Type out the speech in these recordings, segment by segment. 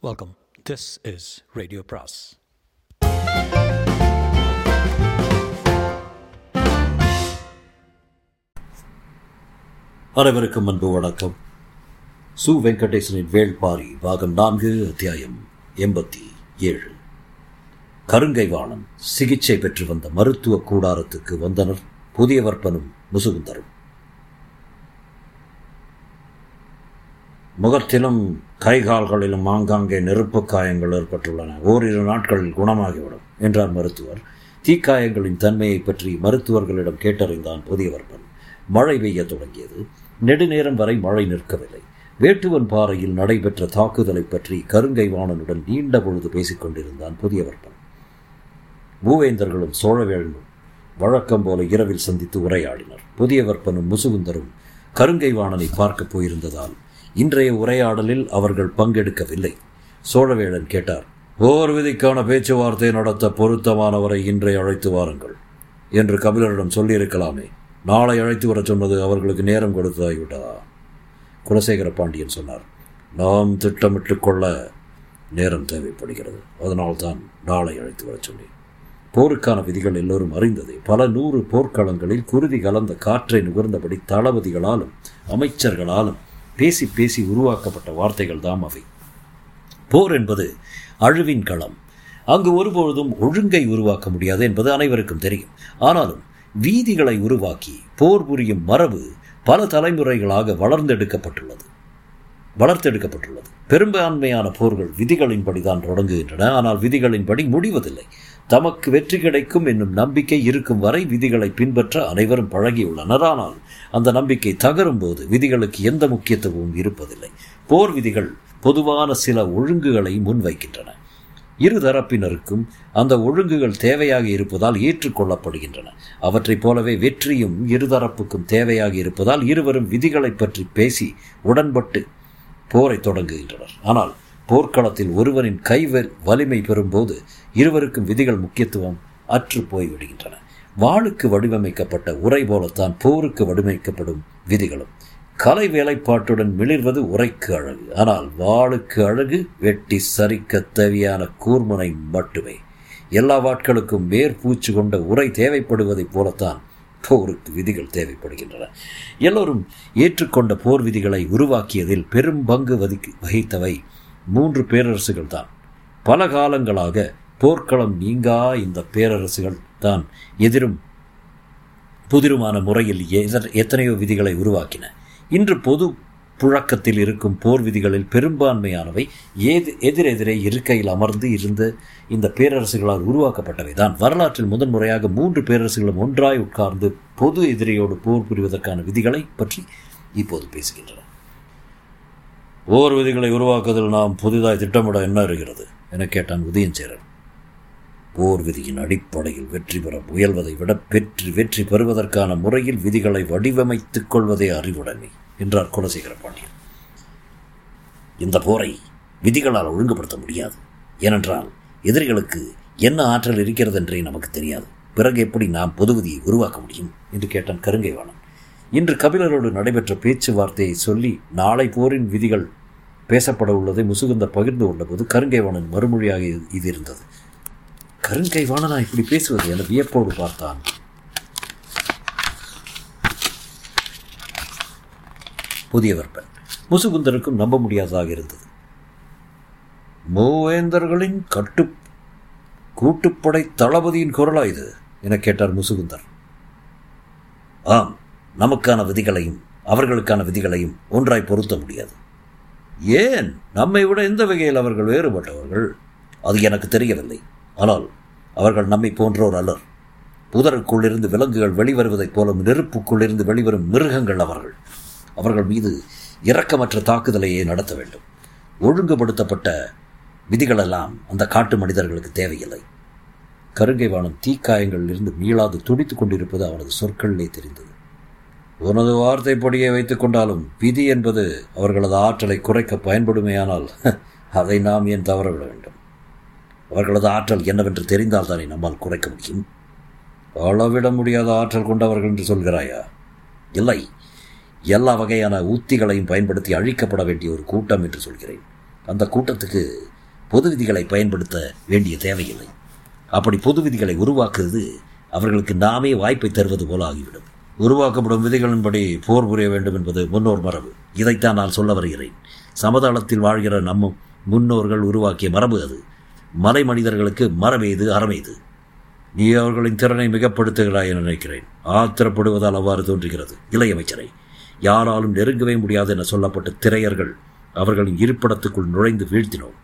Welcome this is radio பிராஸ் அனைவருக்கும் அன்பு வணக்கம். சு வெங்கடேசனின் வேள்பாரி பாகம் நான்கு அத்தியாயம் எண்பத்தி ஏழு. கருங்கைவாணன் சிகிச்சை பெற்று வந்த மருத்துவ கூடாரத்துக்கு வந்தனர் புதியவர்ப்பனும் முசுகுந்தரும். முகத்திலும் கைகால்களிலும் ஆங்காங்கே நெருப்பு காயங்கள் ஏற்பட்டுள்ளன. ஓரிரு நாட்களில் குணமாகிவிடும் என்றார் மருத்துவர். தீக்காயங்களின் தன்மையை பற்றி மருத்துவர்களிடம் கேட்டறிந்தான் புதியவர்ப்பன் மழை பெய்யத் தொடங்கியது. நெடுநேரம் வரை மழை நிற்கவில்லை. வேட்டுவன் பாறையில் நடைபெற்ற தாக்குதலை பற்றி கருங்கை வாணனுடன் நீண்ட பொழுது பேசிக் கொண்டிருந்தான் புதியவர்ப்பன் பூவேந்தர்களும் சோழவேழனும் வழக்கம் போல இரவில் சந்தித்து உரையாடினர். புதியவர்ப்பனும் முசுகுந்தரும் கருங்கை வாணனை பார்க்கப் போயிருந்ததால் இன்றைய உரையாடலில் அவர்கள் பங்கெடுக்கவில்லை. சோழவேளன் கேட்டார் போர் விதிக்கான பேச்சுவார்த்தை நடத்த பொருத்தமானவரை இன்றை அழைத்து வாருங்கள் என்று கபிலரிடம் சொல்லியிருக்கலாமே. நாளை அழைத்து வரச் சொன்னது அவர்களுக்கு நேரம் கொடுத்ததாகிவிட்டதா குலசேகர பாண்டியன் சொன்னார் நாம் திட்டமிட்டு கொள்ள நேரம் தேவைப்படுகிறது. அதனால்தான் நாளை அழைத்து வரச் சொன்னேன். போருக்கான விதிகள் எல்லோரும் அறிந்ததே. பல நூறு போர்க்களங்களில் குருதி கலந்த காற்றை நுகர்ந்தபடி தளபதிகளாலும் அமைச்சர்களாலும் பேசி பேசி உருவாக்கப்பட்ட வார்த்தைகள் தாம் அவை. போர் என்பது அழுவின் களம். அங்கு ஒருபொழுதும் ஒழுங்கை உருவாக்க முடியாது என்பது அனைவருக்கும் தெரியும். ஆனாலும் வீதிகளை உருவாக்கி போர் புரியும் மரபு பல தலைமுறைகளாக வளர்ந்தெடுக்கப்பட்டுள்ளது. வளர்த்தெடுக்கப்பட்டுள்ளது. பெரும்பான்மையான போர்கள் விதிகளின்படி தான் தொடங்குகின்றன. ஆனால் விதிகளின்படி முடிவதில்லை. தமக்கு வெற்றி கிடைக்கும் என்னும் நம்பிக்கை இருக்கும் வரை விதிகளை பின்பற்ற அனைவரும் பழகியுள்ளனர். ஆனால் அந்த நம்பிக்கை தகரும் போது விதிகளுக்கு எந்த முக்கியத்துவமும் இருப்பதில்லை. போர் விதிகள் பொதுவான சில ஒழுங்குகளை முன்வைக்கின்றன. இரு தரப்பினருக்கும் அந்த ஒழுங்குகள் தேவையாக இருப்பதால் ஏற்றுக்கொள்ளப்படுகின்றன. அவற்றைப் போலவே வெற்றியும் இருதரப்புக்கும் தேவையாக இருப்பதால் இருவரும் விதிகளை பற்றி பேசி உடன்பட்டு போரை தொடங்குகின்றனர். ஆனால் போர்க்களத்தில் ஒருவரின் கை வலிமை பெறும்போது இருவருக்கும் விதிகள் முக்கியத்துவம் அற்று போய்விடுகின்றன. வாளுக்கு வடிவமைக்கப்பட்ட உரை போலத்தான் போருக்கு வடிவமைக்கப்படும் விதிகளும். கலை வேலைப்பாட்டுடன் மிளிர்வது உரைக்கு அழகு. ஆனால் வாளுக்கு அழகு வெட்டி சரிக்க தேவையான கூர்மனை மட்டுமே. எல்லா வாட்களுக்கும் மேற்பூச்சு கொண்ட உரை தேவைப்படுவதைப் போலத்தான் போருக்கு விதிகள் தேவைப்படுகின்றன. எல்லோரும் ஏற்றுக்கொண்ட போர் விதிகளை உருவாக்கியதில் பெரும் பங்கு வகித்தவை மூன்று பேரரசுகள் தான் பல காலங்களாக போர்க்களம் நீங்கா இந்த பேரரசுகள் தான் எதிரும் புதிருமான முறையில் எத்தனையோ விதிகளை உருவாக்கின. இன்று பொது புழக்கத்தில் இருக்கும் போர் விதிகளில் பெரும்பான்மையானவை ஏது எதிரெதிரே இருக்கையில் அமர்ந்து இருந்த இந்த பேரரசுகளால் உருவாக்கப்பட்டவை தான். வரலாற்றில் முதன்முறையாக மூன்று பேரரசுகளும் ஒன்றாய் உட்கார்ந்து பொது எதிரியோடு போர் புரிவதற்கான விதிகளை பற்றி இப்போது பேசுகின்றன. போர் விதிகளை உருவாக்குவதில் நாம் புதிதாய் திட்டமிட என்ன இருக்கிறது என கேட்டான் உதயஞ்சேரன். போர் விதியின் அடிப்படையில் வெற்றி பெற முயல்வதை விட பெற்று வெற்றி பெறுவதற்கான முறையில் விதிகளை வடிவமைத்துக் கொள்வதே அறிவுடைமை என்றார் குலசேகர பாண்டியன். இந்த போரை விதிகளால் ஒழுங்குபடுத்த முடியாது. ஏனென்றால் எதிரிகளுக்கு என்ன ஆற்றல் இருக்கிறது என்றே நமக்கு தெரியாது. பிறகு எப்படி நாம் பொது விதியை உருவாக்க முடியும்? என்று கேட்டான் கருங்கைவாணன். இன்று கபிலரோடு நடைபெற்ற பேச்சுவார்த்தையை சொல்லி நாளை போரின் விதிகள் பேசப்பட உள்ளதை முசுகுந்த பகிர்ந்து கொண்டபோது கருங்கைவாணன் மறுமொழியாக இது இருந்தது. கருங்கைவாணனா இப்படி பேசுவது என வியப்போடு பார்த்தான். புதியவர்பன் முசுகுந்தருக்கும் நம்ப முடியாததாக இருந்தது. மூவேந்தர்களின் கட்டு கூட்டுப்படை தளபதியின் குரலா இது? என கேட்டார் முசுகுந்தர். ஆம் நமக்கான விதிகளையும் அவர்களுக்கான விதிகளையும் ஒன்றாய் பொருத்த முடியாது. ஏன்? நம்மை விட எந்த வகையில் அவர்கள் வேறுபட்டவர்கள்? அது எனக்கு தெரியவில்லை. ஆனால் அவர்கள் நம்மை போன்றோர் அல்லர். புதருக்குள்ளிருந்து விலங்குகள் வெளிவருவதைப் போல நெருப்புக்குள்ளிருந்து வெளிவரும் மிருகங்கள் அவர்கள். அவர்கள் மீது இரக்கமற்ற தாக்குதலையே நடத்த வேண்டும். ஒழுங்குபடுத்தப்பட்ட விதிகளெல்லாம் அந்த காட்டு மனிதர்களுக்கு தேவையில்லை. கருங்கைவானம் தீக்காயங்களிலிருந்து மீளாது துடித்துக் கொண்டிருப்பது அவனது சொற்களிலே தெரிந்தது. உனது வார்த்தைப்படியே வைத்துக் கொண்டாலும் விதி என்பது அவர்களது ஆற்றலை குறைக்க பயன்படுமையானால் அதை நாம் ஏன் தவறவிட வேண்டும்? அவர்களது ஆற்றல் என்னவென்று தெரிந்தால் தானே நம்மால் குறைக்க முடியும்? அளவிட முடியாத ஆற்றல் கொண்டவர்கள் என்று சொல்கிறாயா? இல்லை. எல்லா வகையான உத்திகளையும் பயன்படுத்தி அழிக்கப்பட வேண்டிய ஒரு கூட்டம் என்று சொல்கிறேன். அந்த கூட்டத்துக்கு பொது விதிகளை பயன்படுத்த வேண்டிய தேவையில்லை. அப்படி பொது விதிகளை உருவாக்குவது அவர்களுக்கு நாமே வாய்ப்பை தருவது போல ஆகிவிடும். உருவாக்கப்படும் விதிகளின்படி போர் புரிய வேண்டும் என்பது முன்னோர் மரபு. இதைத்தான் நான் சொல்ல வருகிறேன். சமதளத்தில் வாழ்கிற நம்ம முன்னோர்கள் உருவாக்கிய மரபு அது. மலை மனிதர்களுக்கு மரமேது அறமேது. நீ அவர்களின் திறனை மிகப்படுத்துகிறாய் என நினைக்கிறேன். ஆத்திரப்படுவதால் அவ்வாறு தோன்றுகிறது. இளையமைச்சரை யாராலும் நெருங்கவே முடியாது என சொல்லப்பட்ட திரையர்கள் அவர்களின் இருப்பிடத்துக்குள் நுழைந்து வீழ்த்தினோம்.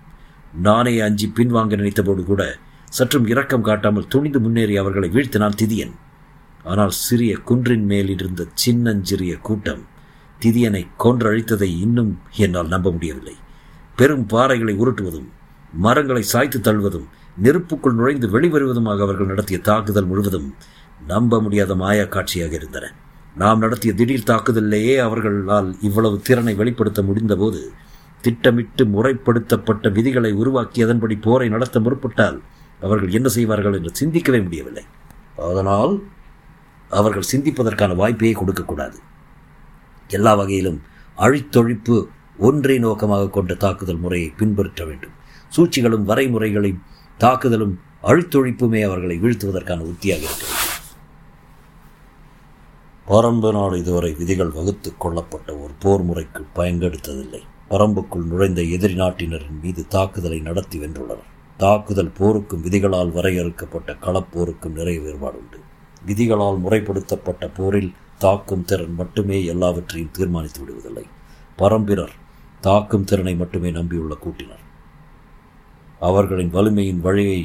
நானே அஞ்சி பின்வாங்க நினைத்தபோது கூட சற்றும் இரக்கம் காட்டாமல் துணிந்து முன்னேறி அவர்களை வீழ்த்தினான் திதியன். ஆனால் சிறிய குன்றின் மேலிருந்த சின்னஞ்சிறிய கூட்டம் திதியனை கொன்றழித்ததை இன்னும் என்னால் நம்ப முடியவில்லை. பெரும் பாறைகளை உருட்டுவதும் மரங்களை சாய்த்து தள்ளுவதும் நெருப்புக்குள் நுழைந்து வெளிவருவதுமாக அவர்கள் நடத்திய தாக்குதல் முழுவதும் நம்ப முடியாத மாயா காட்சியாக இருந்தன. நாம் நடத்திய திடீர் தாக்குதலிலேயே அவர்களால் இவ்வளவு திறனை வெளிப்படுத்த முடிந்தபோது திட்டமிட்டு முறைப்படுத்தப்பட்ட விதிகளை உருவாக்கி அதன்படி போரை நடத்த முற்பட்டால் அவர்கள் என்ன செய்வார்கள் என்று சிந்திக்கவே முடியவில்லை. அதனால் அவர்கள் சிந்திப்பதற்கான வாய்ப்பையே கொடுக்கக்கூடாது. எல்லா வகையிலும் அழித்தொழிப்பு ஒன்றை நோக்கமாக கொண்ட தாக்குதல் முறையை பின்பற்ற வேண்டும். சூழ்ச்சிகளும் வரைமுறைகளையும் தாக்குதலும் அழுத்தொழிப்புமே அவர்களை வீழ்த்துவதற்கான உத்தியாக இருக்கிறது பரம்பு நாடு இதுவரை விதிகள் வகுத்து கொள்ளப்பட்ட ஒரு போர் முறைக்கு பயன்படுத்ததில்லை. பரம்புக்குள் நுழைந்த எதிரி நாட்டினரின் மீது தாக்குதலை நடத்தி வென்றுள்ளனர். தாக்குதல் போருக்கும் விதிகளால் வரையறுக்கப்பட்ட களப்போருக்கும் நிறைய வேறுபாடு உண்டு. விதிகளால் முறைப்படுத்தப்பட்ட போரில் தாக்கும் திறன் மட்டுமே எல்லாவற்றையும் தீர்மானித்து விடுவதில்லை. பரம்பினர் தாக்கும் திறனை மட்டுமே நம்பியுள்ள கூட்டினர். அவர்களின் வலிமையின் வழியை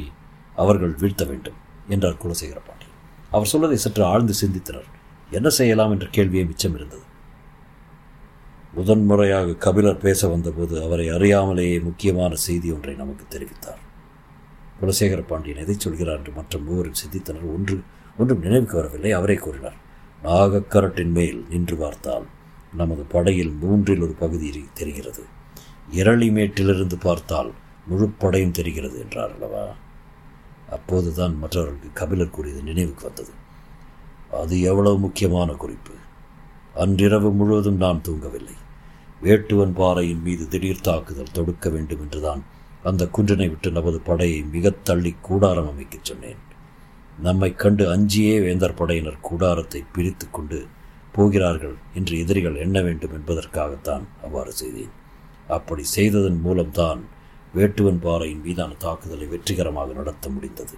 அவர்கள் வீழ்த்த வேண்டும் என்றார் குலசேகர பாண்டியன் அவர் சொல்வதை சற்று ஆழ்ந்து சிந்தித்தனர். என்ன செய்யலாம் என்ற கேள்வியே மிச்சம் இருந்தது. முதன்முறையாக கபிலர் பேச வந்தபோது அவரை அறியாமலேயே முக்கியமான செய்தி ஒன்றை நமக்கு தெரிவித்தார். குலசேகர பாண்டியன் எதை சொல்கிறார் என்று மற்ற மூவரும் சிந்தித்தனர். ஒன்று ஒன்றும் நினைவுக்கு வரவில்லை. அவரே கூறினார் நாகக்கரட்டின் மேல் நின்று பார்த்தால் நமது படையில் மூன்றில் ஒரு பகுதி தெரிகிறது. இரளிமேட்டிலிருந்து பார்த்தால் முழு படையும் தெரிகிறது என்றார் அல்லவா? அப்போதுதான் மற்றவர்களுக்கு கபிலர் கூறியது நினைவுக்கு வந்தது. அது எவ்வளவு முக்கியமான குறிப்பு. அன்றிரவு முழுவதும் நான் தூங்கவில்லை. வேட்டுவன் பாறையின் மீது திடீர் தாக்குதல் தொடுக்க வேண்டும் என்றுதான் அந்த குன்றினை விட்டு நமது படையை மிகத் தள்ளி கூடாரம் அமைக்கச் சொன்னேன். நம்மை கண்டு அஞ்சியே வேந்தர் படையினர் கூடாரத்தை பிரித்து கொண்டு போகிறார்கள் என்று எதிரிகள் எண்ண வேண்டும் என்பதற்காகத்தான் அவ்வாறு செய்தேன். அப்படி செய்ததன் மூலம்தான் வேட்டுவன் பாறையின் மீதான தாக்குதலை வெற்றிகரமாக நடத்த முடிந்தது.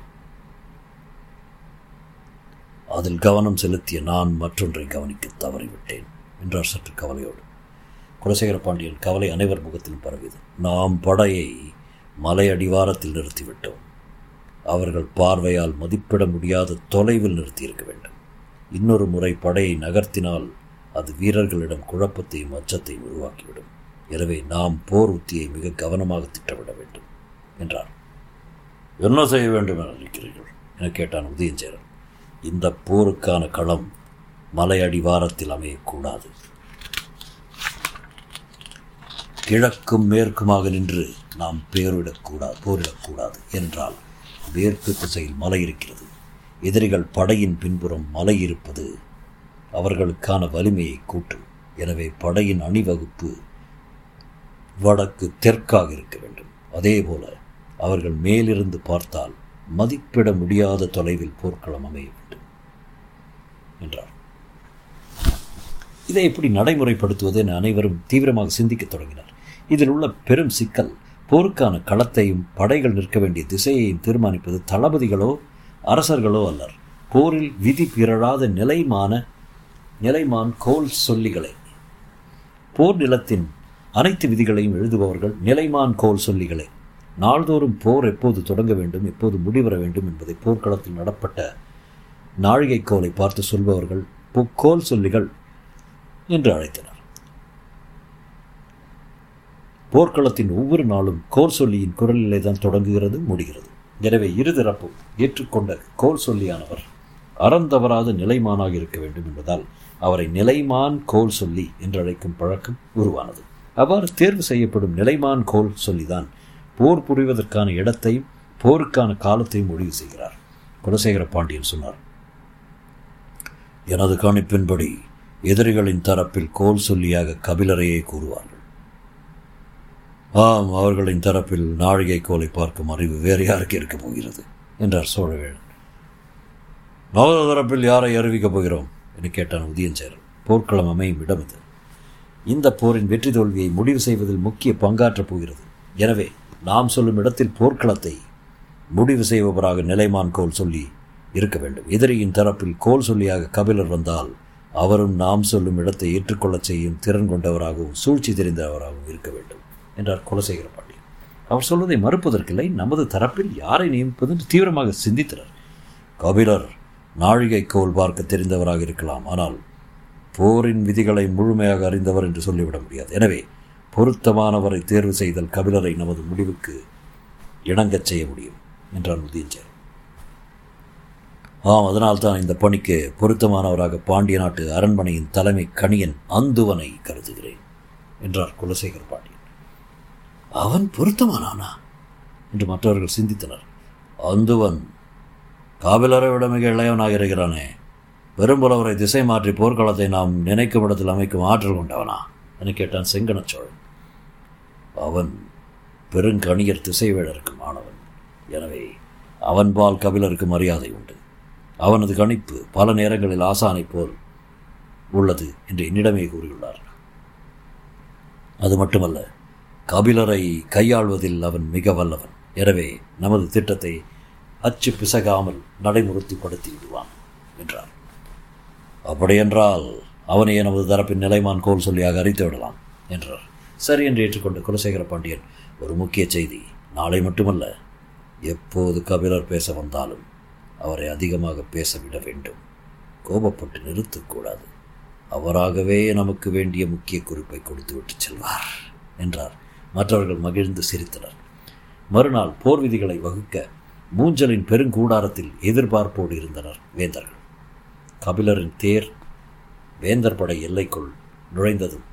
அதில் கவனம் செலுத்திய நான் மற்றொன்றை கவனிக்க தவறிவிட்டேன் என்றார் சற்று கவலையோடு. குலசேகர பாண்டியன் கவலை அனைவர் முகத்திலும் பரவியது. நாம் படையை மலை அடிவாரத்தில் நிறுத்திவிட்டோம். அவர்கள் பார்வையால் மதிப்பிட முடியாத தொலைவில் நிறுத்தியிருக்க வேண்டும். இன்னொரு முறை படையை நகர்த்தினால் அது வீரர்களிடம் குழப்பத்தையும் அச்சத்தையும் உருவாக்கிவிடும். எனவே நாம் போர் உத்தியை மிக கவனமாக திட்டமிட வேண்டும் என்றார். என்ன செய்ய வேண்டும் என நினைக்கிறீர்கள்? என கேட்டான் உதயஞ்சேரன். இந்த போருக்கான களம் மலை அடிவாரத்தில் அமையக்கூடாது. கிழக்கும் மேற்குமாக நின்று நாம் பேரிடக்கூடாது போரிடக்கூடாது என்றால் மேற்கு திசையில் மலை இருக்கிறது. எதிரிகள் படையின் பின்புறம் மலை இருப்பது அவர்களுக்கான வலிமையை கூட்டும். எனவே படையின் அணிவகுப்பு வடக்கு தெற்காக இருக்க வேண்டும். அதேபோல அவர்கள் மேலிருந்து பார்த்தால் மதிப்பிட முடியாத தொலைவில் போர்க்களம் அமைய வேண்டும் என்றார். இதை எப்படி நடைமுறைப்படுத்துவது என அனைவரும் தீவிரமாக சிந்திக்கத் தொடங்கினர். இதில் உள்ள பெரும் சிக்கல் போருக்கான களத்தையும் படைகள் நிற்க வேண்டிய திசையையும் தீர்மானிப்பது தளபதிகளோ அரசர்களோ அல்லர். போரில் விதி பிறழாத நிலைமான நிலைமான் கோல் சொல்லிகளை போர் நிலத்தின் அனைத்து விதிகளையும் எழுதுபவர்கள் நிலைமான் கோல் சொல்லிகளே. நாள்தோறும் போர் எப்போது தொடங்க வேண்டும் எப்போது முடிவர வேண்டும் என்பதை போர்க்களத்தில் நடப்பட்ட நாழிகை கோலை பார்த்து சொல்பவர்கள் புக்கோல் சொல்லிகள் என்று அழைத்தனர். போர்க்களத்தின் ஒவ்வொரு நாளும் கோல் சொல்லியின் குரலிலே தான் தொடங்குகிறது முடிகிறது. எனவே இருதரப்பும் ஏற்றுக்கொண்ட கோல் சொல்லியானவர் அறந்தவராத நிலைமானாக இருக்க வேண்டும் என்பதால் அவரை நிலைமான் கோல் சொல்லி என்று அழைக்கும் பழக்கம் உருவானது. அவ்வாறு தேர்வு செய்யப்படும் நிலைமான் கோல் சொல்லிதான் போர் புரிவதற்கான இடத்தையும் போருக்கான காலத்தையும் முடிவு செய்கிறார். குலசேகர பாண்டியன் சொன்னார் எனது கணிப்பின்படி எதிரிகளின் தரப்பில் கோல் சொல்லியாக கபிலரையே கூறுவார்கள். ஆம் அவர்களின் தரப்பில் நாழிகை கோலை பார்க்கும் அறிவு வேறு யாருக்கு இருக்கப் போகிறது? என்றார் சோழவேழன். நமது தரப்பில் யாரை அறிவிக்கப் போகிறோம்? என்று கேட்டான் உதயஞ்சேரன். போர்க்களம் அமையும் இடம் இது இந்த போரின் வெற்றி தோல்வியை முடிவு செய்வதில் முக்கிய பங்காற்றப் போகிறது. எனவே நாம் சொல்லும் இடத்தில் போர்க்களத்தை முடிவு செய்பவராக நிலைமான் கோல் சொல்லி இருக்க வேண்டும். எதிரியின் தரப்பில் கோல் சொல்லியாக கபிலர் வந்தால் அவரும் நாம் சொல்லும் இடத்தை ஏற்றுக்கொள்ளச் செய்யும் திறன் கொண்டவராகவும் சூழ்ச்சி தெரிந்தவராகவும் இருக்க வேண்டும் என்றார் குலசேகர பாண்டியன். அவர் சொல்வதை மறுப்பதற்கில்லை நமது தரப்பில் யாரை நியமிப்பது என்று தீவிரமாக சிந்தித்தனர். கபிலர் நாழிகை கோல் பார்க்க தெரிந்தவராக இருக்கலாம் ஆனால் போரின் விதிகளை முழுமையாக அறிந்தவர் என்று சொல்லிவிட முடியாது. எனவே பொருத்தமானவரை தேர்வு செய்தல் கபிலரை நமது முடிவுக்கு இணங்கச் செய்ய முடியும் என்றார் உதயஞ்சர் ஆம் அதனால்தான் இந்த பணிக்கு பொருத்தமானவராக பாண்டிய நாட்டு அரண்மனையின் தலைமை கணியன் அந்துவனை கருதுகிறேன் என்றார் குலசேகர் பாண்டியன். அவன் பொருத்தமானானா? என்று மற்றவர்கள் சிந்தித்தனர். அந்துவன் காபிலரை விட மிக இளையவனாக இருக்கிறானே பெரும்புலவரை திசை மாற்றி போர்க்களத்தை நாம் நினைக்கும் இடத்தில் அமைக்கும் ஆற்றல் கொண்டவனா? என கேட்டான் செங்கனச்சோழன் அவன் பெருங்கணியர் திசைவேழருக்கு மாணவன் எனவே அவன்பால் கபிலருக்கு மரியாதை உண்டு. அவனது கணிப்பு பல நேரங்களில் ஆசானை போல் உள்ளது என்று என்னிடமே கூறியுள்ளார். அது மட்டுமல்ல கபிலரை கையாள்வதில் அவன் மிக வல்லவன். எனவே நமது திட்டத்தை அச்சு பிசகாமல் நடைமுறைப்படுத்தி விடுவான் என்றார் அப்படியென்றால் அவனை நமது தரப்பின் நிலைமான் கோல் சொல்லியாக அறித்து விடலாம் என்றார். சரி என்று ஏற்றுக்கொண்ட குலசேகர பாண்டியன் ஒரு முக்கிய செய்தி. நாளை மட்டுமல்ல எப்போது கபிலர் பேச வந்தாலும் அவரை அதிகமாக பேசவிட வேண்டும். கோபப்பட்டு நிறுத்தக்கூடாது அவராகவே நமக்கு வேண்டிய முக்கிய குறிப்பை கொடுத்துவிட்டு செல்வார் என்றார். மற்றவர்கள் மகிழ்ந்து சிரித்தனர். மறுநாள் போர் விதிகளை வகுக்க மூஞ்சலின் பெருங்கூடாரத்தில் எதிர்பார்ப்போடு இருந்தனர் வேந்தர்கள். கபிலரின் தேர் வேந்தர் படை எல்லைக்குள் நுழைந்ததும்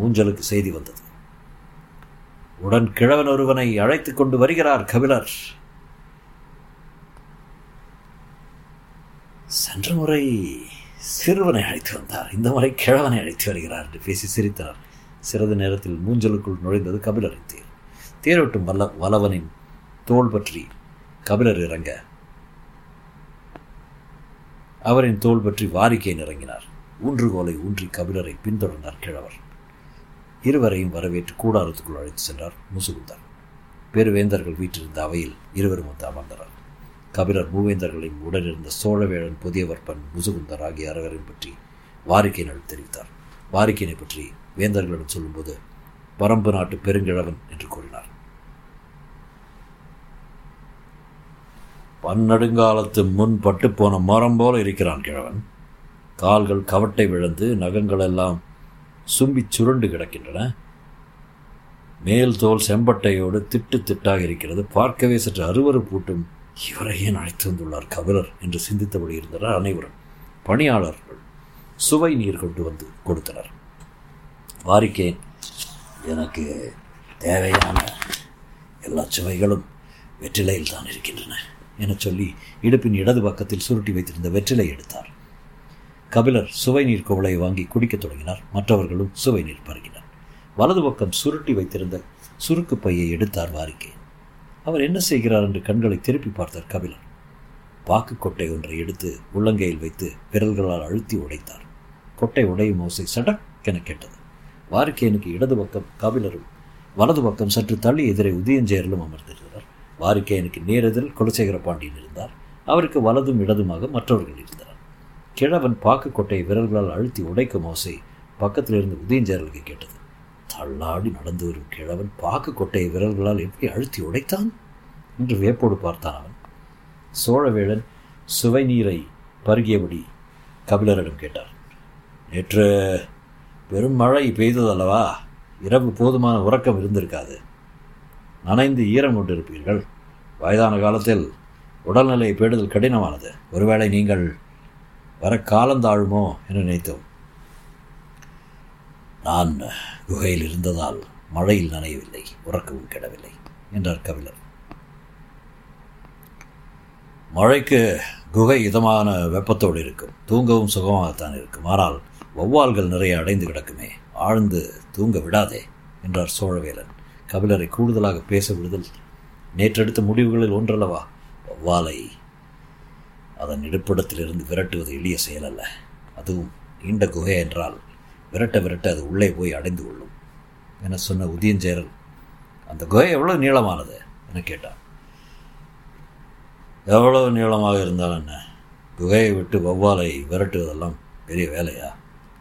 மூஞ்சலுக்கு செய்தி வந்தது. உடன் கிழவன் ஒருவனை அழைத்துக் கொண்டு வருகிறார் கபிலர். சென்ற முறை சிறுவனை அழைத்து வந்தார். இந்த முறை கிழவனை அழைத்து வருகிறார் என்று பேசி சிரித்தார். சிறிது நேரத்தில் மூஞ்சலுக்குள் நுழைந்தது கபிலரின் தேர். தேரோட்டும் வல்ல வலவனின் தோல் பற்றி கபிலர் இறங்க அவரின் தோல் பற்றி வாரிக்கையின் இறங்கினார். ஊன்றுகோலை ஊன்றி கபிலரை பின்தொடர்ந்தார் கிழவர். இருவரையும் வரவேற்று கூடாரத்துக்குள் அழைத்து சென்றார் முசுகுந்தார். பெருவேந்தர்கள் வீட்டிருந்த அவையில் இருவரும் வந்து அமர்ந்தனர். கபிலர் மூவேந்தர்களின் உடனிருந்த சோழவேழன் புதியவர்பன் முசுகுந்தர் ஆகிய அரவரையும் பற்றி வாரிக்கையினால் தெரிவித்தார். வாரிக்கையினை பற்றி வேந்தர்களிடம் சொல்லும்போது பரம்பு நாட்டு பெருங்கிழவன் என்று கூறினார். பன்னெடுங்காலத்து முன் பட்டுப்போன மரம் போல இருக்கிறான் கிழவன். கால்கள் கவட்டை விழுந்து நகங்கள் எல்லாம் சும்பி சுருண்டு கிடக்கின்றன. மேல் தோல் செம்பட்டையோடு திட்டு திட்டாக இருக்கிறது. பார்க்கவே சற்று அருவறுப்பூட்டும் இவரை ஏன் அழைத்து வந்துள்ளார் கபிலர்? என்று சிந்தித்தபடி இருந்தனர் அனைவரும். பணியாளர்கள் சுவை நீர் கொண்டு வந்து கொடுத்தனர். வாரிக்கேன் எனக்கு தேவையான எல்லா சுவைகளும் வெற்றிலையில் தான் இருக்கின்றன. என சொல்லி இடுப்பின் இடது பக்கத்தில் சுருட்டி வைத்திருந்த வெற்றிலை எடுத்தார். கபிலர் சுவை நீர் குவளை வாங்கி குடிக்கத் தொடங்கினார். மற்றவர்களும் சுவை நீர் பருகினர். வலது பக்கம் சுருட்டி வைத்திருந்த சுருக்கு பையை எடுத்தார் வாரிக்கை. அவர் என்ன செய்கிறார் என்று கண்களை திருப்பி பார்த்தார் கபிலர். பாக்கு கொட்டை ஒன்றை எடுத்து உள்ளங்கையில் வைத்து விரல்களால் அழுத்தி உடைத்தார். கொட்டை உடையும் ஓசை சடக்கென கேட்டது. வாரிக்கையனுக்கு இடது பக்கம் கபிலரும் வலது பக்கம் சற்று தள்ளி எதிரே உதயஞ்சேரலும் அமர்ந்திருந்தார் வாரிக்கையனுக்கு நேரெதில் குலசேகர பாண்டியன் இருந்தார். அவருக்கு வலதும் இடதுமாக மற்றவர்கள் இருந்தனர். கிழவன் பாக்கு கொட்டையை விரல்களால் அழுத்தி உடைக்கும் ஓசை பக்கத்தில் இருந்து உதயஞ்சேரலுக்கு கேட்டது. தள்ளாடி நடந்து வரும் கிழவன் பாக்கு கொட்டையை விரல்களால் எப்படி அழுத்தி உடைத்தான்? என்று வியப்போடு பார்த்தான் அவன். சோழவேளன் சுவை நீரை பருகியபடி கபிலரிடம் கேட்டார். நேற்று பெரும் மழை பெய்ததல்லவா? இரவு போதுமான உறக்கம் இருந்திருக்காது. நனைந்து ஈரம் கொண்டிருப்பீர்கள். வயதான காலத்தில் உடல்நிலை பேடுதல் கடினமானது. ஒருவேளை நீங்கள் வர காலந்தாழுமோ என நினைத்தோம். நான் குகையில் இருந்ததால் மழையில் நனையவில்லை உறக்கவும் கெடவில்லை என்றார் கபிலர். மழைக்கு குகை இதமான வெப்பத்தோடு இருக்கும். தூங்கவும் சுகமாகத்தான் இருக்கும். ஆனால் வௌவால்கள் நிறைய அடைந்து கிடக்குமே ஆழ்ந்து தூங்க விடாதே என்றார் சோழவேலன். கபிலரை கூடுதலாக பேச விடுதல். நேற்றெடுத்த முடிவுகளில் ஒன்றல்லவா? வௌவாலை அதன் இடுப்பிடத்திலிருந்து விரட்டுவது எளிய செயல் அல்ல அதுவும் நீண்ட குகை என்றால் விரட்ட விரட்ட அது உள்ளே போய் அடைந்து கொள்ளும். என சொன்ன உதயஞ்சேரல் அந்த குகை எவ்வளோ நீளமானது? என கேட்டான். எவ்வளவு நீளமாக இருந்தால் என்ன? குகையை விட்டு வௌவாலை விரட்டுவதெல்லாம் பெரிய வேலையா?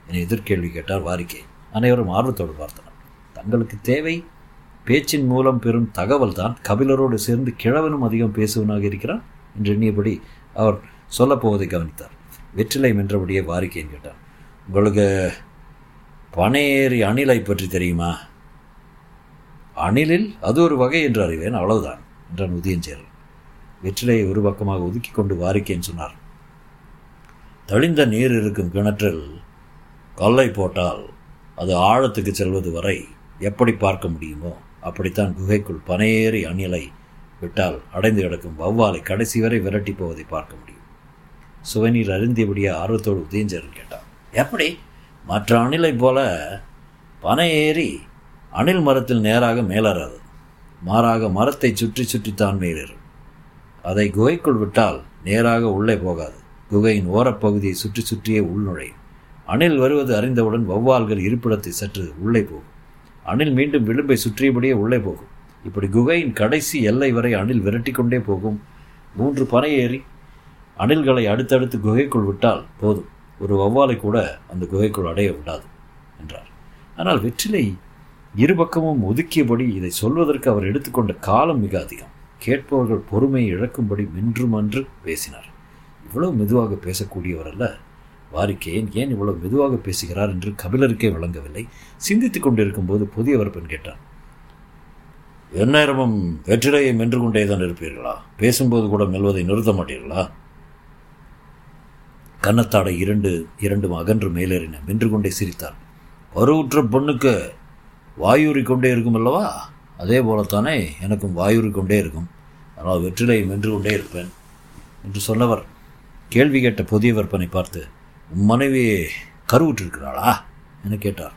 என எதிர்கேள்வி கேட்டார் வாரிக்கை. அனைவரும் ஆர்வத்தோடு பார்த்தனர். தங்களுக்கு தேவை பேச்சின் மூலம் பெறும் தகவல் தான் கபிலரோடு சேர்ந்து கிழவனும் அதிகம் பேசுவனாக இருக்கிறான் என்று எண்ணியபடி அவர் சொல்லப்போவதை கவனித்தார். வெற்றிலை மென்றபடியே வாரிக்கைன்னு கேட்டார் உங்களுக்கு பனையேறி அணிலை பற்றி தெரியுமா? அணிலில்? அது ஒரு வகை என்று அறிவேன் அவ்வளவுதான் என்றான் உதயஞ்சேரல் வெற்றிலையை ஒரு பக்கமாக ஒதுக்கி கொண்டு வாரிக்கேன் சொன்னார் தழிந்த நீர் இருக்கும் கிணற்றில் கல்லை போட்டால் அது ஆழத்துக்கு செல்வது வரை எப்படி பார்க்க முடியுமோ? அப்படித்தான் குகைக்குள் பனையேறி அணிலை விட்டால் அடைந்து கிடக்கும் வௌவாலை கடைசி வரை விரட்டி போவதை பார்க்க முடியும். சுவைநீர் அருந்தியபடியே ஆர்வத்தோடு உதயஞ்சேரன் கேட்டான் எப்படி? மற்ற அணிலை போல பனை ஏறி அணில் மரத்தில் நேராக மேலறாது மாறாக மரத்தை சுற்றி சுற்றித்தான் மேலேறும். அதை குகைக்குள் விட்டால் நேராக உள்ளே போகாது. குகையின் ஓரப்பகுதியை சுற்றி சுற்றியே உள்நுழையும். அணில் வருவது அறிந்தவுடன் வௌவால்கள் இருப்பிடத்தை சற்று உள்ளே போகும். அணில் மீண்டும் விளிம்பை சுற்றியபடியே உள்ளே போகும். இப்படி குகையின் கடைசி எல்லை வரை அணில் விரட்டி கொண்டே போகும். மூன்று பனை ஏறி அணில்களை அடுத்தடுத்து குகைக்குள் விட்டால் போதும். ஒரு வௌவாலை கூட அந்த குகைக்குள் அடைய விடாது என்றார். ஆனால் வெற்றிலை இருபக்கமும் ஒதுக்கியபடி இதை சொல்வதற்கு அவர் எடுத்துக்கொண்ட காலம் மிக அதிகம். கேட்பவர்கள் பொறுமையை இழக்கும்படி மின்றுமன்று பேசினார். இவ்வளவு மெதுவாக பேசக்கூடியவர் அல்ல. வாரிக்கேயன் ஏன் இவ்வளவு மெதுவாக பேசுகிறார்? என்று கபிலருக்கே விளங்கவில்லை. சிந்தித்துக் கொண்டிருக்கும் போது புதியவர் பெண் கேட்டான் எந்நேரமும் வெற்றிலையை மென்று கொண்டே தான் இருப்பீர்களா? பேசும்போது கூட மெல்வதை நிறுத்த மாட்டீர்களா? கன்னத்தாடை இரண்டு இரண்டும் அகன்று மேலேறின. மென்று கொண்டே சிரித்தார். வருவுற்ற பொண்ணுக்கு வாயூறி கொண்டே இருக்கும் அல்லவா? அதே போலத்தானே எனக்கும் வாயூறி கொண்டே இருக்கும். ஆனால் வெற்றிலையை மென்று கொண்டே இருப்பேன் என்று சொன்னவர் கேள்வி கேட்ட புதிய விற்பனை பார்த்து மனைவி கருவுற்றிருக்கிறாளா? என கேட்டார்.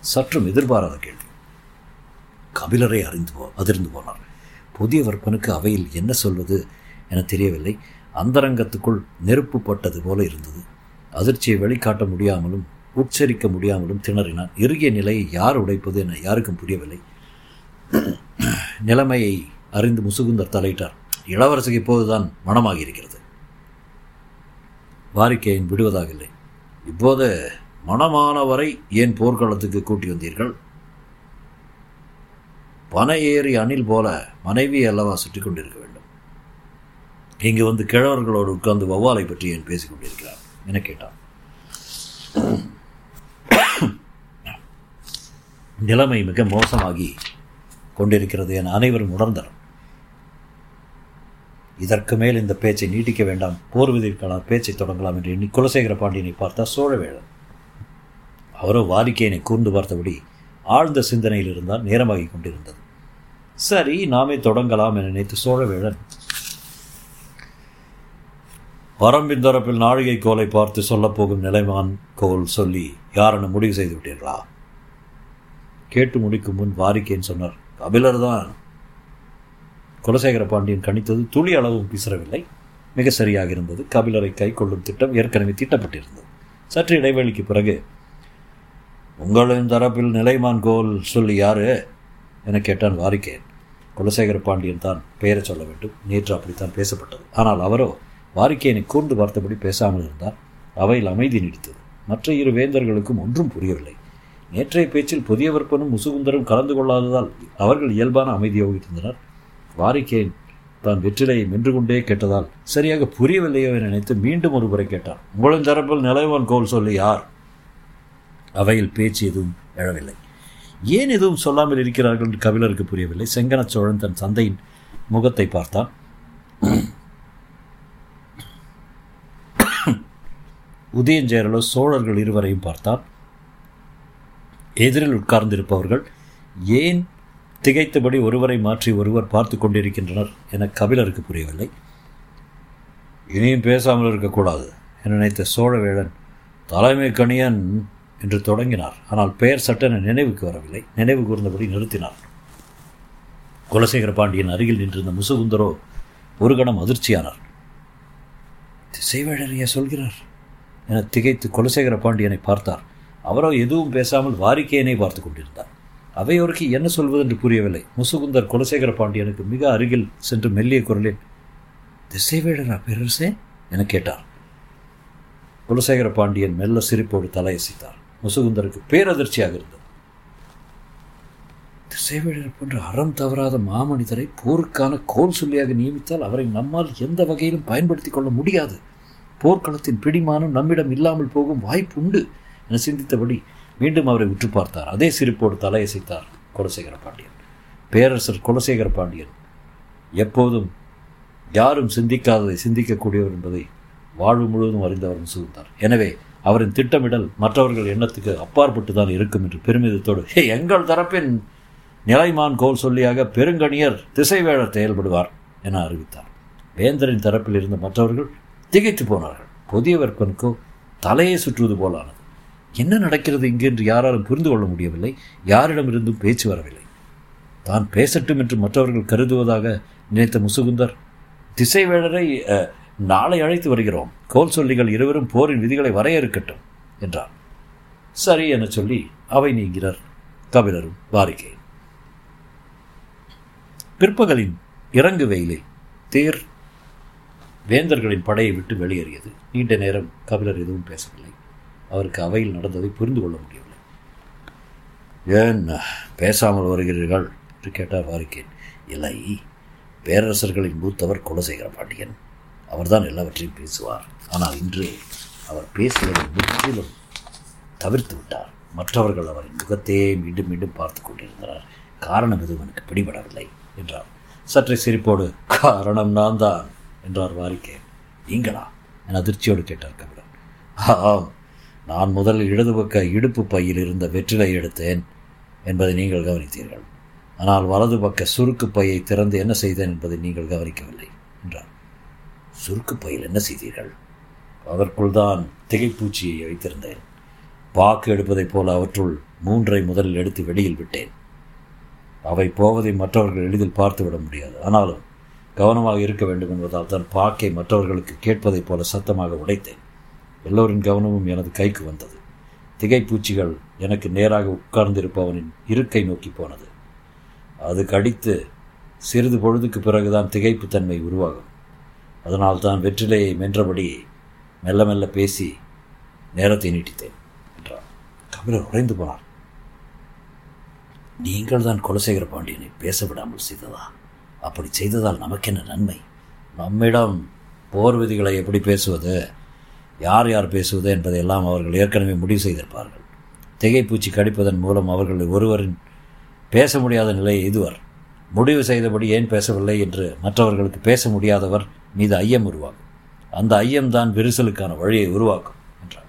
சற்றும் எதிர்பாராத கேள்வி. கபிலரை அறிந்து போ அதிர்ந்து போனார். புதிய வர்ப்பனுக்கு அவையில் என்ன சொல்வது என தெரியவில்லை. அந்தரங்கத்துக்குள் நெருப்பு பட்டது போல இருந்தது. அதிர்ச்சியை வெளிக்காட்ட முடியாமலும் உச்சரிக்க முடியாமலும் திணறினான். இறுகிய நிலையை யார் உடைப்பது என யாருக்கும் புரியவில்லை. நிலைமையை அறிந்து முசுகுந்தர் தலையிட்டார். இளவரசிக்கு இப்போதுதான் மனமாகி இருக்கிறது. வாரிக்கையின் விடுவதாக இல்லை இப்போது மனமானவரை ஏன் போர்க்களத்துக்கு கூட்டி வந்தீர்கள்? பனை ஏறி அணில் போல மனைவி அல்லவா சுற்றி கொண்டிருக்க வேண்டும். இங்கு வந்து கிழவர்களோடு உட்கார்ந்து வௌவாலை பற்றி ஏன் பேசிக் கொண்டிருக்கிறார்? என கேட்டான். நிலைமை மிக மோசமாகி கொண்டிருக்கிறது என அனைவரும் உணர்ந்தனர். இதற்கு மேல் இந்த பேச்சை நீட்டிக்க வேண்டாம். போர் பேச்சை தொடங்கலாம் என்று எண்ணி குலசேகர பாண்டியனை பார்த்தார் சோழவேழன். அவரோ வாரிக்கையனை கூர்ந்து பார்த்தபடி ஆழ்ந்த சிந்தனையில் இருந்தால் நேரமாகி கொண்டிருந்தது. சரி நாமே தொடங்கலாம் என நினைத்து சோழவேழன் வரம்பின் தரப்பில் நாழிகை கோலை பார்த்து சொல்லப்போகும் நிலைமான் கோல் சொல்லி யாரென முடிவு செய்து விட்டீர்களா? கேட்டு முடிக்கும் முன் வாரிக்கேன் சொன்னார் கபிலர் தான். குலசேகர பாண்டியன் கணித்தது துளி அளவும் பிசரவில்லை மிக சரியாக இருந்தது. கபிலரை கை கொள்ளும் திட்டம் ஏற்கனவே தீட்டப்பட்டிருந்தது. சற்று இடைவெளிக்கு பிறகு உங்களின் தரப்பில் நிலைமான் கோல் சொல்லி யாரு? என கேட்டான் வாரிக்கேன் குலசேகர பாண்டியன் தான் பெயரை சொல்ல வேண்டும். நேற்று அப்படித்தான் பேசப்பட்டது. ஆனால் அவரோ வாரிக்கையனை கூர்ந்து பார்த்தபடி பேசாமல் இருந்தார். அவையில் அமைதி நீடித்தது. மற்ற இரு வேந்தர்களுக்கும் ஒன்றும் புரியவில்லை. நேற்றைய பேச்சில் புதிய விற்பனும் முசுகுந்தரும் கலந்து கொள்ளாததால் அவர்கள் இயல்பான அமைதியோகித்திருந்தனர் வாரிக்கேன். தான் வெற்றிலையை மென்று கொண்டே கேட்டதால் சரியாக புரியவில்லையோ என நினைத்து மீண்டும் ஒரு முறை கேட்டான். உங்களின் தரப்பில் நிலைவன் கோல் சொல்லி யார்? அவையில் பேச்சு எதுவும் எழவில்லை. ஏன் எதுவும் சொல்லாமல் இருக்கிறார்கள்? என்று கபிலருக்கு புரியவில்லை. செங்கன சோழன் தன் தந்தையின் முகத்தை பார்த்தான். உதயஞ்சேரலோ சோழர்கள் இருவரையும் பார்த்தான். எதிரில் உட்கார்ந்திருப்பவர்கள் ஏன் திகைத்தபடி ஒருவரை மாற்றி ஒருவர் பார்த்து கொண்டிருக்கின்றனர் என கபிலருக்கு புரியவில்லை. இனியும் பேசாமல் இருக்கக்கூடாது என நினைத்த சோழவேளன் தலைமை கணியன் என்று தொடங்கினார். ஆனால் பெயர் சட்டென நினைவுக்கு வரவில்லை. நினைவு கூர்ந்தபடி நிறுத்தினார். குலசேகர பாண்டியன் அருகில் நின்றிருந்த முசுகுந்தரோ ஒரு கணம் அதிர்ச்சியானார். திசைவேழரையா சொல்கிறார் என திகைத்து குலசேகர பாண்டியனை பார்த்தார். அவரோ எதுவும் பேசாமல் வாரிக்கையனை பார்த்து கொண்டிருந்தார். அவையோருக்கு என்ன சொல்வது என்று புரியவில்லை. முசுகுந்தர் குலசேகர பாண்டியனுக்கு மிக அருகில் சென்று மெல்லிய குரலில் திசைவேடரா பேரரசே? என கேட்டார். குலசேகர பாண்டியன் மெல்ல சிரிப்போடு தலையசைத்தார். முசுகுந்தருக்கு பேரதிர்ச்சியாக இருந்தது. திசைவேடர் போன்ற அறம் தவறாத மாமனிதரை போருக்கான கோல் சொல்லியாக நியமித்தால் அவரை நம்மால் எந்த வகையிலும் பயன்படுத்திக் கொள்ள முடியாது. போர்க்களத்தின் பிடிமானம் நம்மிடம் இல்லாமல் போகும் வாய்ப்பு உண்டு என சிந்தித்தபடி மீண்டும் அவரை உற்று பார்த்தார். அதே சிரிப்போடு தலையசைத்தார் குலசேகர பாண்டியன். பேரரசர் குலசேகர பாண்டியன் எப்போதும் யாரும் சிந்திக்காததை சிந்திக்கக்கூடியவர் என்பதை வாழ்வு முழுவதும் அறிந்தவரும் முசுகுந்தார். எனவே அவரின் திட்டமிடல் மற்றவர்கள் எண்ணத்துக்கு அப்பாற்பட்டு தான் இருக்கும் என்று பெருமிதத்தோடு "ஹே, எங்கள் தரப்பின் நிலைமான் கோல் சொல்லியாக பெருங்கணியர் திசைவேழர் செயல்படுவார் என அறிவித்தார். வேந்தரின் தரப்பில் இருந்த மற்றவர்கள் திகைத்து போனார்கள். புதிய விற்பனுக்கோ தலையை சுற்றுவது போலானது. என்ன நடக்கிறது இங்கே என்று யாராலும் புரிந்து கொள்ள முடியவில்லை. யாரிடமிருந்தும் பேச்சு வரவில்லை. தான் பேசட்டும் என்று மற்றவர்கள் கருதுவதாக நினைத்த முசுகுந்தர் திசைவேழரை நாளை அழைத்து வருகிறோம். கோல் சொல்லிகள் இருவரும் போரின் விதிகளை வரையறுக்கட்டும் என்றார். சரி என சொல்லி அவை நீங்கிறார் கபிலரும் வாரிகை. பிற்பகலின் இறங்கு வெயிலில் தேர் வேந்தர்களின் படையை விட்டு வெளியேறியது. நீண்ட நேரம் கபிலர் எதுவும் பேசவில்லை. அவருக்கு அவையில் நடந்ததை புரிந்து கொள்ள முடியவில்லை. ஏன் பேசாமல் வருகிறீர்கள்? என்று கேட்டார் வாரிக்கேன். இல்லை பேரரசர்களின் மூத்தவர் குலசேகர பாண்டியன். அவர்தான் எல்லாவற்றையும் பேசுவார். ஆனால் இன்று அவர் பேசுவதை முற்றிலும் தவிர்த்து விட்டார். மற்றவர்கள் அவரின் முகத்தையே மீண்டும் மீண்டும் பார்த்து கொண்டிருந்தனர். காரணம் எதுவும் எனக்கு பிடிபடவில்லை என்றார். சற்றே சிரிப்போடு காரணம் நான் தான் என்றார் வாரிக்கே நீங்களா? என அதிர்ச்சியோடு கேட்டார் கபிலன். ஆம் நான் முதலில் இடது பக்க இடுப்பு பையில் இருந்த வெற்றிலை எடுத்தேன் என்பதை நீங்கள் கவனித்தீர்கள். ஆனால் வலது பக்க சுருக்கு பையை திறந்து என்ன செய்தேன் என்பதை நீங்கள் கவனிக்கவில்லை என்றார். சுருக்கு பையில் என்ன செய்தீர்கள்? அதற்குள் தான் திகைப்பூச்சியை வைத்திருந்தேன். பாக்கு எடுப்பதைப் போல அவற்றுள் மூன்றை முதலில் எடுத்து வெளியில் விட்டேன். அவை போவதை மற்றவர்கள் எளிதில் பார்த்துவிட முடியாது. ஆனாலும் கவனமாக இருக்க வேண்டும் என்பதால் தான் பாக்கை மற்றவர்களுக்கு கேட்பதைப் போல சத்தமாக உடைத்தேன். எல்லோரின் கவனமும் எனது கைக்கு வந்தது. திகைப்பூச்சிகள் எனக்கு நேராக உட்கார்ந்திருப்பவனின் இருக்கை நோக்கி போனது. அது கடித்து சிறிது பொழுதுக்கு பிறகுதான் திகைப்புத்தன்மை உருவாகும். அதனால் தான் வெற்றிலையை மென்றபடி மெல்ல மெல்ல பேசி நேரத்தை நீட்டித்தேன் என்றார். கபிலர் உறைந்து போனார். நீங்கள் தான் குலசேகர பாண்டியனை பேச விடாமல் செய்ததா? அப்படி செய்ததால் நமக்கென்ன நன்மை? நம்மிடம் போர் விதிகளை எப்படி பேசுவது? யார் யார் பேசுவது என்பதையெல்லாம் அவர்கள் ஏற்கனவே முடிவு செய்திருப்பார்கள். திகைப்பூச்சி கடிப்பதன் மூலம் அவர்கள் ஒருவரின் பேச முடியாத நிலையை இதுவர். முடிவு செய்தபடி ஏன் பேசவில்லை என்று மற்றவர்களுக்கு பேச முடியாதவர் மீது ஐயம் உருவாகும் அந்த ஐயம்தான் விரிசலுக்கான வழியை உருவாக்கும் என்றார்.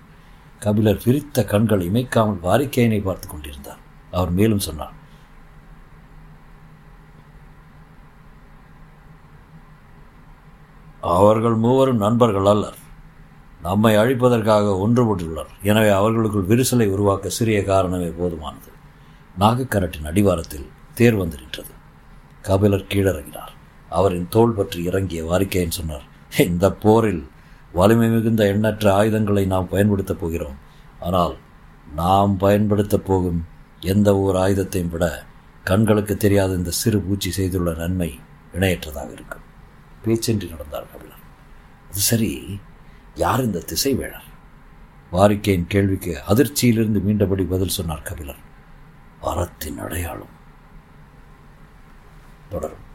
கபிலர் விரித்த கண்கள் இமைக்காமல் வாரிக்கையினை பார்த்து கொண்டிருந்தார். அவர் மேலும் சொன்னார் அவர்கள் மூவரும் நண்பர்கள் அல்லர். நம்மை அழிப்பதற்காக ஒன்றுபட்டுள்ளனர். எனவே அவர்களுக்குள் விரிசலை உருவாக்க சிறிய காரணமே போதுமானது. நாகக்கரட்டின் அடிவாரத்தில் தேர் வந்து நின்றது. கபிலர் கீழறங்கினார் அவரின் தோள் பற்றி இறங்கிய வாரிக்கையன் சொன்னார் இந்த போரில் வலிமை மிகுந்த எண்ணற்ற ஆயுதங்களை நாம் பயன்படுத்தப் போகிறோம். ஆனால் நாம் பயன்படுத்தப் போகும் எந்த ஓர் ஆயுதத்தையும் விட கண்களுக்கு தெரியாத இந்த சிறு பூச்சி செய்துள்ள நன்மை இணையற்றதாக இருக்கும். பேச்சென்றி நடந்தார் கபிலர். அது சரி யார் இந்த திசைவேழர்? வாரிக்கையின் கேள்விக்கு அதிர்ச்சியிலிருந்து மீண்டபடி பதில் சொன்னார் கபிலர். வரத்தின் அடையாளம். தொடரும்.